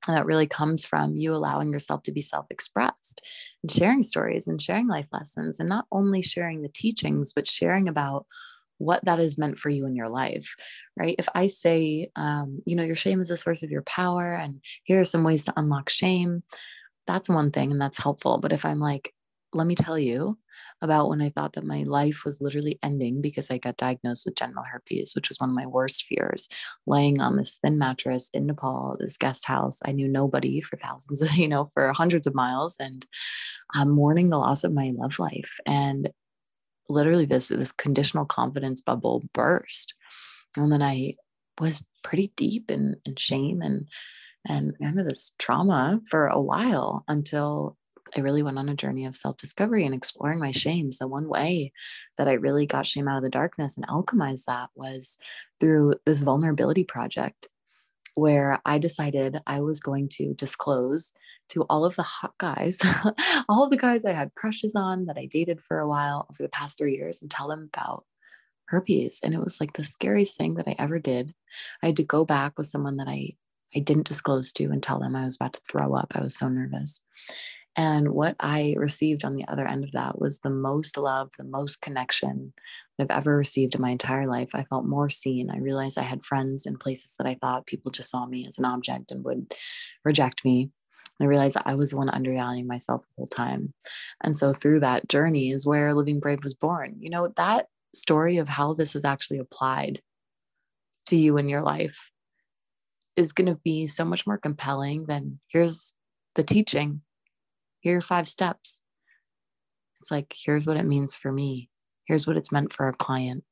And that really comes from you allowing yourself to be self expressed and sharing stories and sharing life lessons and not only sharing the teachings, but sharing about what that is meant for you in your life, right? If I say, um, you know, your shame is a source of your power, and here are some ways to unlock shame, that's one thing and that's helpful. But if I'm like, let me tell you about when I thought that my life was literally ending because I got diagnosed with genital herpes, which was one of my worst fears. Laying on this thin mattress in Nepal, this guest house, I knew nobody for thousands, of, you know, for hundreds of miles, and I'm mourning the loss of my love life. And literally this this conditional confidence bubble burst and then i was pretty deep in, in shame and and kind of this trauma for a while until I really went on a journey of self discovery and exploring my shame. So, one way that I really got shame out of the darkness and alchemized that was through this vulnerability project where I decided I was going to disclose to all of the hot guys, all the guys I had crushes on that I dated for a while over the past three years and tell them about herpes. And it was like the scariest thing that I ever did. I had to go back with someone that I I didn't disclose to and tell them I was about to throw up. I was so nervous. And what I received on the other end of that was the most love, the most connection that I've ever received in my entire life. I felt more seen. I realized I had friends in places that I thought people just saw me as an object and would reject me. I realized I was the one undervaluing myself the whole time. And so through that journey is where Living Brave was born. You know, that story of how this is actually applied to you in your life is going to be so much more compelling than here's the teaching here are five steps. It's like, here's what it means for me. Here's what it's meant for a client.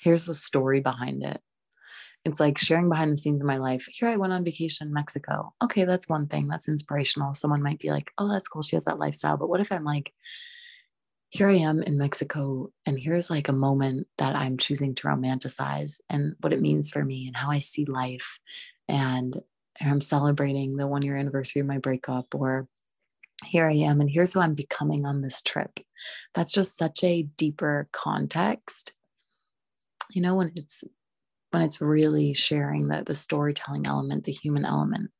Here's the story behind it. It's like sharing behind the scenes of my life. Here I went on vacation in Mexico. Okay, that's one thing. That's inspirational. Someone might be like, oh, that's cool. She has that lifestyle. But what if I'm like, here I am in Mexico, and here's like a moment that I'm choosing to romanticize and what it means for me and how I see life. And I'm celebrating the one year anniversary of my breakup, or here I am, and here's who I'm becoming on this trip. That's just such a deeper context. You know, when it's when it's really sharing the the storytelling element, the human element.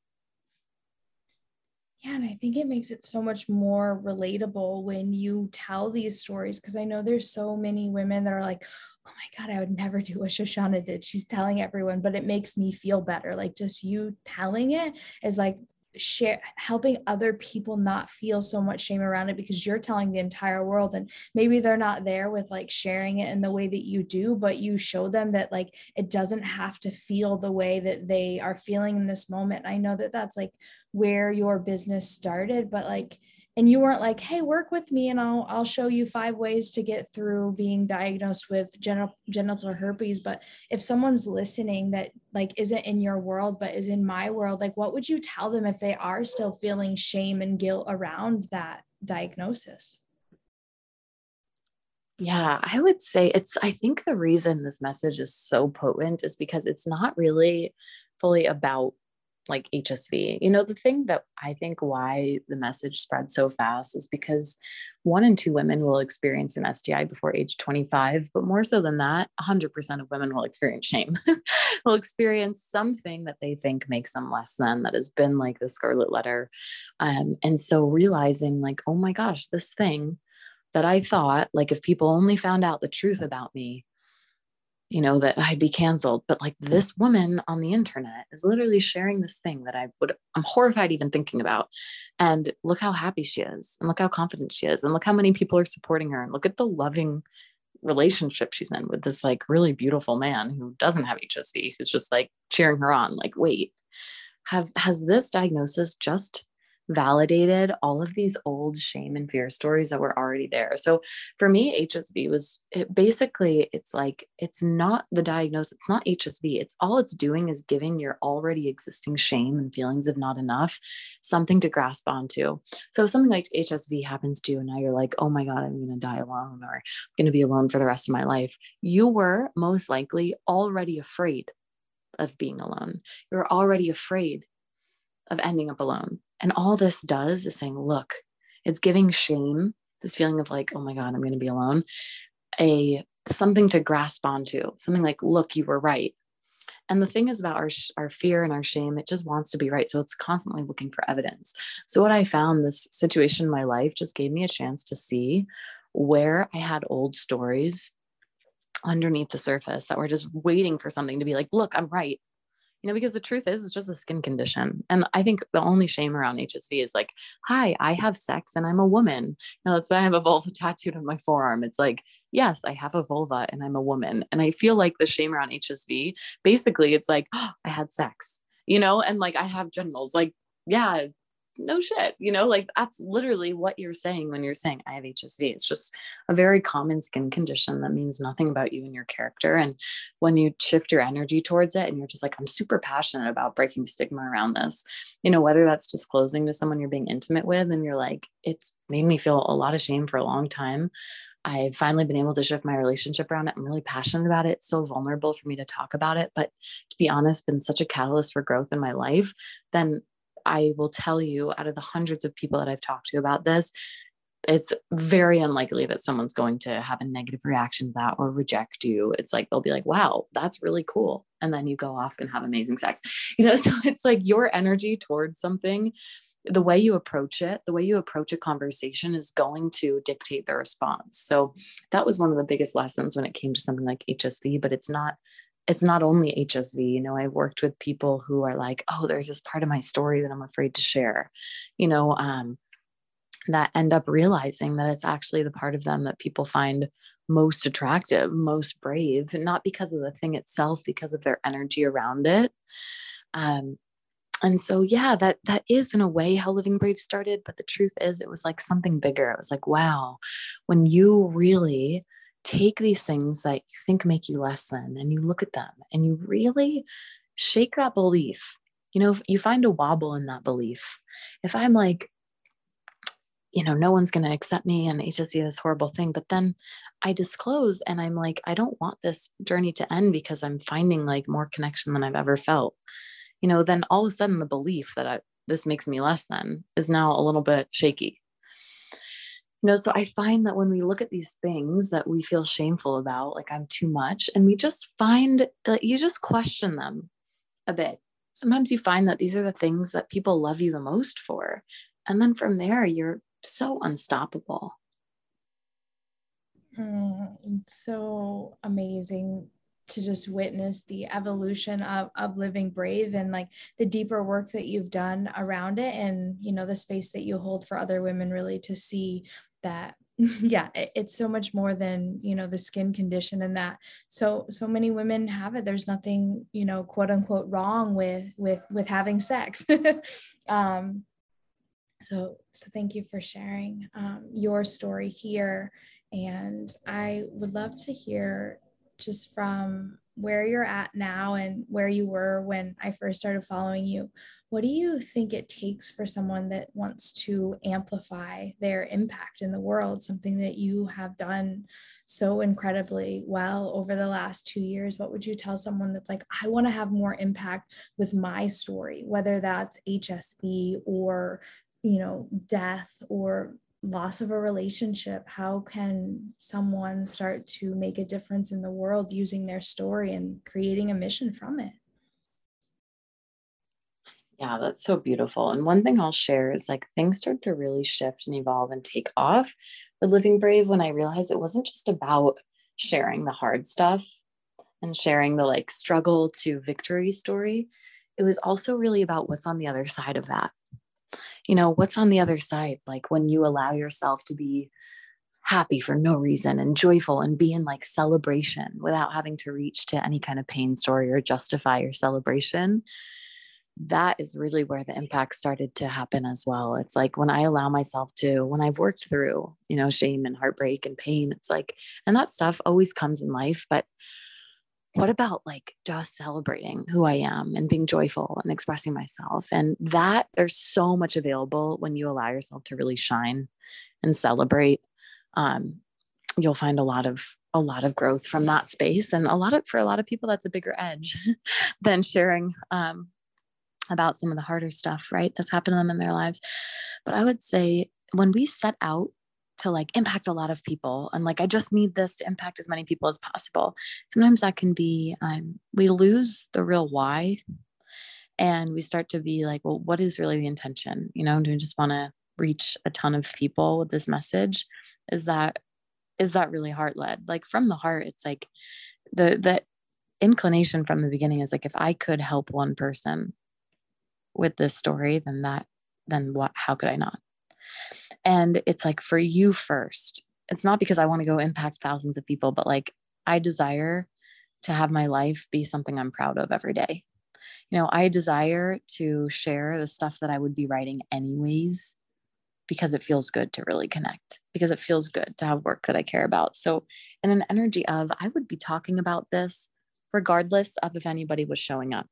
Yeah, and I think it makes it so much more relatable when you tell these stories because I know there's so many women that are like, oh my God, I would never do what Shoshana did. She's telling everyone, but it makes me feel better. Like just you telling it is like share helping other people not feel so much shame around it because you're telling the entire world and maybe they're not there with like sharing it in the way that you do but you show them that like it doesn't have to feel the way that they are feeling in this moment. I know that that's like where your business started but like and you weren't like hey work with me and i'll i'll show you five ways to get through being diagnosed with genital, genital herpes. But if someone's listening that like isn't in your world but is in my world like what would you tell them if they are still feeling shame and guilt around that diagnosis? Yeah, I would say it's, I think the reason this message is so potent is because it's not really fully about like HSV. You know, the thing that I think why the message spread so fast is because one in two women will experience an STI before age 25, but more so than that, 100% of women will experience shame, will experience something that they think makes them less than, that has been like the scarlet letter. Um, and so realizing, like, oh my gosh, this thing that I thought, like, if people only found out the truth about me, you know, that I'd be canceled. But like mm. this woman on the internet is literally sharing this thing that I would, I'm horrified even thinking about. And look how happy she is, and look how confident she is, and look how many people are supporting her, and look at the loving relationship she's in with this like really beautiful man who doesn't have HSV, who's just like cheering her on. Like, wait, have has this diagnosis just validated all of these old shame and fear stories that were already there. So for me, HSV was it basically it's like it's not the diagnosis, it's not HSV. It's all it's doing is giving your already existing shame and feelings of not enough something to grasp onto. So if something like HSV happens to you and now you're like, oh my God, I'm gonna die alone or I'm gonna be alone for the rest of my life, you were most likely already afraid of being alone. You're already afraid of ending up alone. And all this does is saying, look, it's giving shame, this feeling of like, oh my God, I'm going to be alone, a something to grasp onto, something like, look, you were right. And the thing is about our, our fear and our shame, it just wants to be right. So it's constantly looking for evidence. So, what I found this situation in my life just gave me a chance to see where I had old stories underneath the surface that were just waiting for something to be like, look, I'm right you know, because the truth is, it's just a skin condition. And I think the only shame around HSV is like, hi, I have sex and I'm a woman. Know, that's why I have a vulva tattooed on my forearm. It's like, yes, I have a vulva and I'm a woman. And I feel like the shame around HSV, basically, it's like, oh, I had sex, you know, and like I have genitals. Like, yeah, no shit, you know, like that's literally what you're saying when you're saying I have HSV. It's just a very common skin condition that means nothing about you and your character. And when you shift your energy towards it and you're just like, I'm super passionate about breaking stigma around this, you know, whether that's disclosing to someone you're being intimate with and you're like, it's made me feel a lot of shame for a long time. I've finally been able to shift my relationship around it. I'm really passionate about it. It's so vulnerable for me to talk about it, but to be honest, been such a catalyst for growth in my life. Then I will tell you out of the hundreds of people that I've talked to about this, it's very unlikely that someone's going to have a negative reaction to that or reject you. It's like they'll be like, wow, that's really cool. And then you go off and have amazing sex. You know, so it's like your energy towards something, the way you approach it, the way you approach a conversation is going to dictate the response. So that was one of the biggest lessons when it came to something like HSV, but it's not it's not only HSV. You know, I've worked with people who are like, oh, there's this part of my story that I'm afraid to share, you know, um, that end up realizing that it's actually the part of them that people find most attractive, most brave, not because of the thing itself, because of their energy around it. Um, and so yeah that that is in a way how living brave started but the truth is it was like something bigger it was like wow when you really take these things that you think make you less than and you look at them and you really shake that belief. You know, if you find a wobble in that belief. If I'm like, you know, no one's going to accept me and HSV this horrible thing, but then I disclose and I'm like, I don't want this journey to end because I'm finding like more connection than I've ever felt. You know, then all of a sudden the belief that I, this makes me less than is now a little bit shaky know so i find that when we look at these things that we feel shameful about like i'm too much and we just find that you just question them a bit. Sometimes you find that these are the things that people love you the most for and then from there you're so unstoppable. Mm, so amazing to just witness the evolution of, of living brave and like the deeper work that you've done around it and you know the space that you hold for other women really to see that yeah it's so much more than you know the skin condition and that. So so many women have it. There's nothing you know quote unquote wrong with with with having sex. Um so so thank you for sharing um, your story here. And i would love to hear just from where you're at now and where you were when I first started following you, what do you think it takes for someone that wants to amplify their impact in the world? Something that you have done so incredibly well over the last two years. What would you tell someone that's like, I want to have more impact with my story, whether that's HSV or, you know, death or loss of a relationship how can someone start to make a difference in the world using their story and creating a mission from it? Yeah that's so beautiful. And one thing i'll share is like things start to really shift and evolve and take off. With living brave when i realized it wasn't just about sharing the hard stuff and sharing the like struggle to victory story it was also really about what's on the other side of that you know what's on the other side like when you allow yourself to be happy for no reason and joyful and be in like celebration without having to reach to any kind of pain story or justify your celebration that is really where the impact started to happen as well. It's like when I allow myself to, when I've worked through, you know, shame and heartbreak and pain, it's like, and that stuff always comes in life. But what about like just celebrating who I am and being joyful and expressing myself? And that there's so much available when you allow yourself to really shine and celebrate. Um, you'll find a lot of a lot of growth from that space and a lot of for a lot of people that's a bigger edge than sharing um, about some of the harder stuff, right? That's happened to them in their lives. But I would say when we set out to like impact a lot of people and like, I just need this to impact as many people as possible, sometimes that can be, um, we lose the real why. And we start to be like, well, what is really the intention? You know, do we just want to reach a ton of people with this message? Is that, is that really heart led? Like from the heart, it's like the, the, inclination from the beginning is like if i could help one person with this story, then that, then what, how could I not? And it's like for you first, it's not because I want to go impact thousands of people, but like I desire to have my life be something I'm proud of every day. You know, I desire to share the stuff that I would be writing anyways because it feels good to really connect, because it feels good to have work that I care about. So, in an energy of, I would be talking about this regardless of if anybody was showing up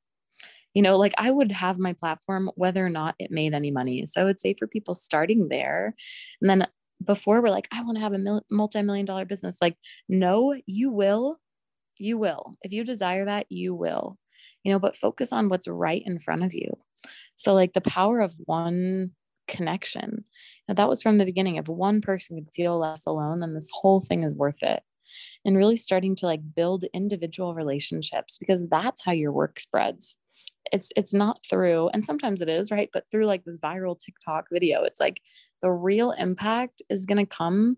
you know like i would have my platform whether or not it made any money. So i would say for people starting there and then before we're like i want to have a mil- multi-million dollar business like no you will you will. If you desire that you will. You know but focus on what's right in front of you. So like the power of one connection. Now, that was from the beginning. If one person could feel less alone then this whole thing is worth it. And really starting to like build individual relationships because that's how your work spreads it's it's not through and sometimes it is right but through like this viral tiktok video it's like the real impact is going to come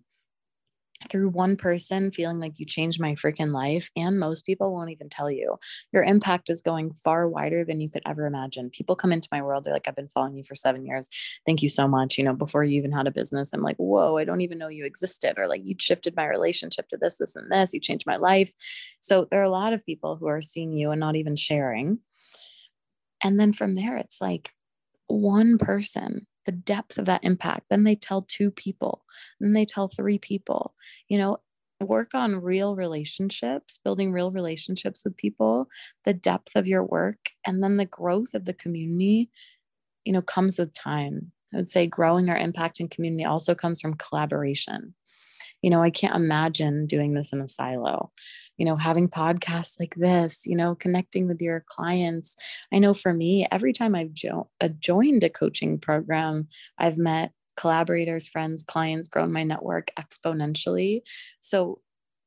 through one person feeling like you changed my freaking life and most people won't even tell you. Your impact is going far wider than you could ever imagine. People come into my world they're like i've been following you for seven years. Thank you so much you know before you even had a business. I'm like whoa i don't even know you existed or like you shifted my relationship to this this and this. You changed my life. So there are a lot of people who are seeing you and not even sharing and then from there, it's like one person, the depth of that impact. Then they tell two people, then they tell three people, you know, work on real relationships, building real relationships with people, the depth of your work, and then the growth of the community, you know, comes with time. I would say growing our impact in community also comes from collaboration. You know, I can't imagine doing this in a silo you know, having podcasts like this, you know, connecting with your clients. I know for me, every time I've jo- uh, joined a coaching program, I've met collaborators, friends, clients, grown my network exponentially. So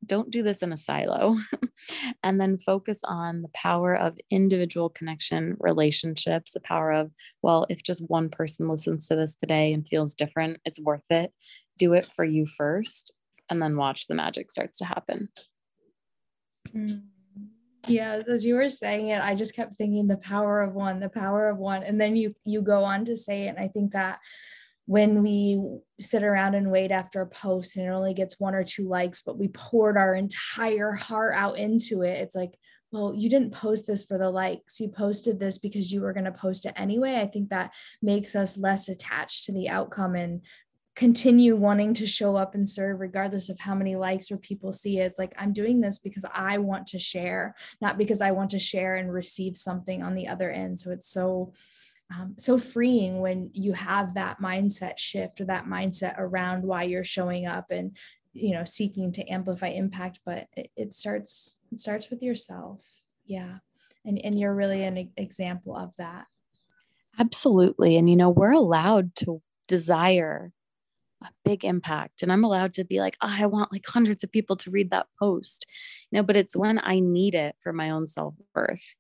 don't do this in a silo and then focus on the power of individual connection relationships the power of well if just one person listens to this today and feels different it's worth it do it for you first and then watch the magic starts to happen Mm. Yeah, as you were saying it, I just kept thinking the power of one, the power of one. And then you you go on to say it. And I think that when we sit around and wait after a post and it only gets one or two likes, but we poured our entire heart out into it, it's like, well, you didn't post this for the likes. You posted this because you were going to post it anyway. I think that makes us less attached to the outcome and continue wanting to show up and serve regardless of how many likes or people see it. It's like I'm doing this because I want to share, not because I want to share and receive something on the other end. So it's so um, so freeing when you have that mindset shift or that mindset around why you're showing up and you know seeking to amplify impact. But it, it starts it starts with yourself. Yeah. And and you're really an example of that. Absolutely. And you know we're allowed to desire a big impact and i'm allowed to be like oh, i want like hundreds of people to read that post you know but it's when i need it for my own self-worth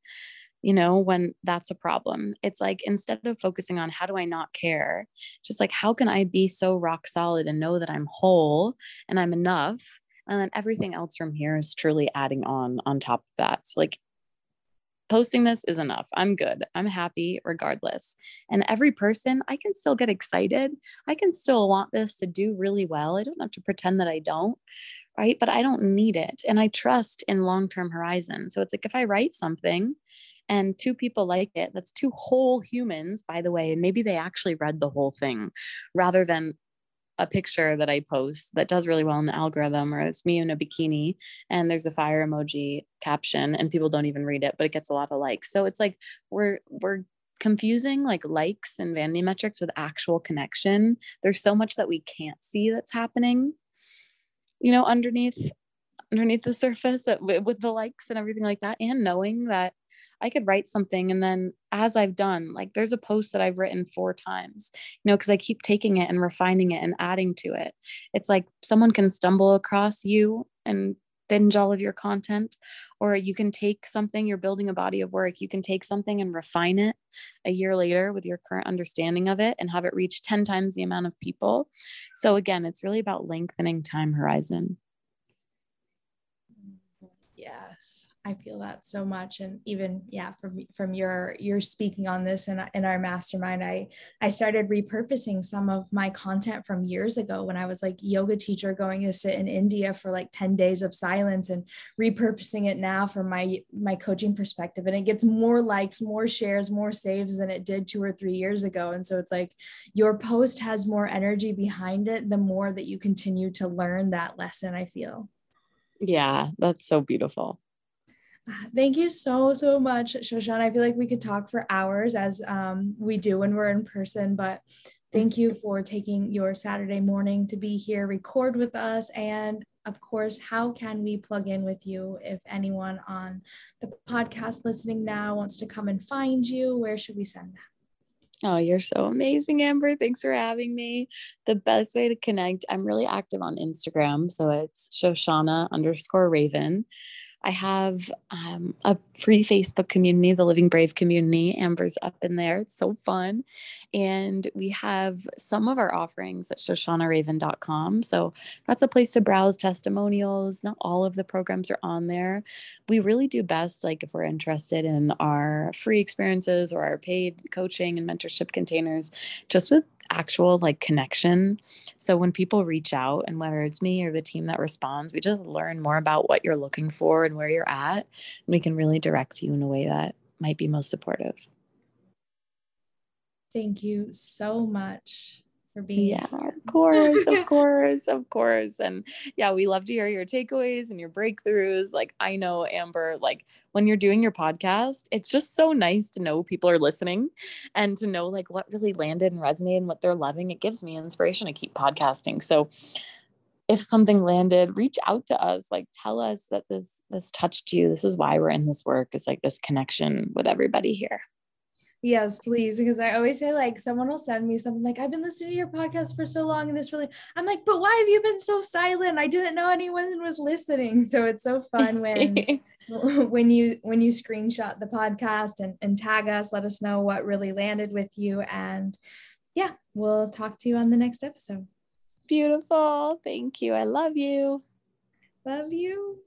you know when that's a problem. It's like instead of focusing on how do i not care? just like how can i be so rock solid and know that i'm whole and i'm enough? and then everything else from here is truly adding on on top of that. So like posting this is enough. I'm good. I'm happy regardless. And every person, I can still get excited. I can still want this to do really well. I don't have to pretend that I don't, right? But I don't need it. And I trust in long term horizon. So it's like if I write something and two people like it, that's two whole humans, by the way. And maybe they actually read the whole thing rather than a picture that I post that does really well in the algorithm, or it's me in a bikini and there's a fire emoji caption and people don't even read it, but it gets a lot of likes. So it's like we're we're confusing like likes and vanity metrics with actual connection. There's so much that we can't see that's happening, you know, underneath underneath the surface uh, with the likes and everything like that and knowing that I could write something and then as I've done, like there's a post that I've written four times, you know, because I keep taking it and refining it and adding to it. It's like someone can stumble across you and binge all of your content, or you can take something, you're building a body of work, you can take something and refine it a year later with your current understanding of it and have it reach 10 times the amount of people. So again, it's really about lengthening time horizon. Yes. I feel that so much. And even, yeah, from, from your, your speaking on this and in, in our mastermind, I, I started repurposing some of my content from years ago when I was like yoga teacher going to sit in India for like 10 days of silence and repurposing it now from my, my coaching perspective. And it gets more likes, more shares, more saves than it did two or three years ago. And so it's like your post has more energy behind it, the more that you continue to learn that lesson, I feel. Yeah, that's so beautiful. Thank you so, so much, Shoshan. I feel like we could talk for hours as um, we do when we're in person, but thank you for taking your Saturday morning to be here, record with us. And of course, how can we plug in with you if anyone on the podcast listening now wants to come and find you? Where should we send them? Oh, you're so amazing, Amber. Thanks for having me. The best way to connect, I'm really active on Instagram. So it's Shoshana underscore Raven. I have um, a free Facebook community, the Living Brave community. Amber's up in there. It's so fun. And we have some of our offerings at shoshanaraven.com. So that's a place to browse testimonials. Not all of the programs are on there. We really do best, like if we're interested in our free experiences or our paid coaching and mentorship containers, just with actual like connection. So when people reach out, and whether it's me or the team that responds, we just learn more about what you're looking for and where you're at. And we can really direct you in a way that might be most supportive. Thank you so much for being yeah of course of course of course and yeah we love to hear your takeaways and your breakthroughs like i know amber like when you're doing your podcast it's just so nice to know people are listening and to know like what really landed and resonated and what they're loving it gives me inspiration to keep podcasting so if something landed reach out to us like tell us that this this touched you this is why we're in this work it's like this connection with everybody here Yes, please. Because I always say, like, someone will send me something like, I've been listening to your podcast for so long, and this really, I'm like, but why have you been so silent? I didn't know anyone was listening. So it's so fun when when you when you screenshot the podcast and, and tag us, let us know what really landed with you. And yeah, we'll talk to you on the next episode. Beautiful. Thank you. I love you. Love you.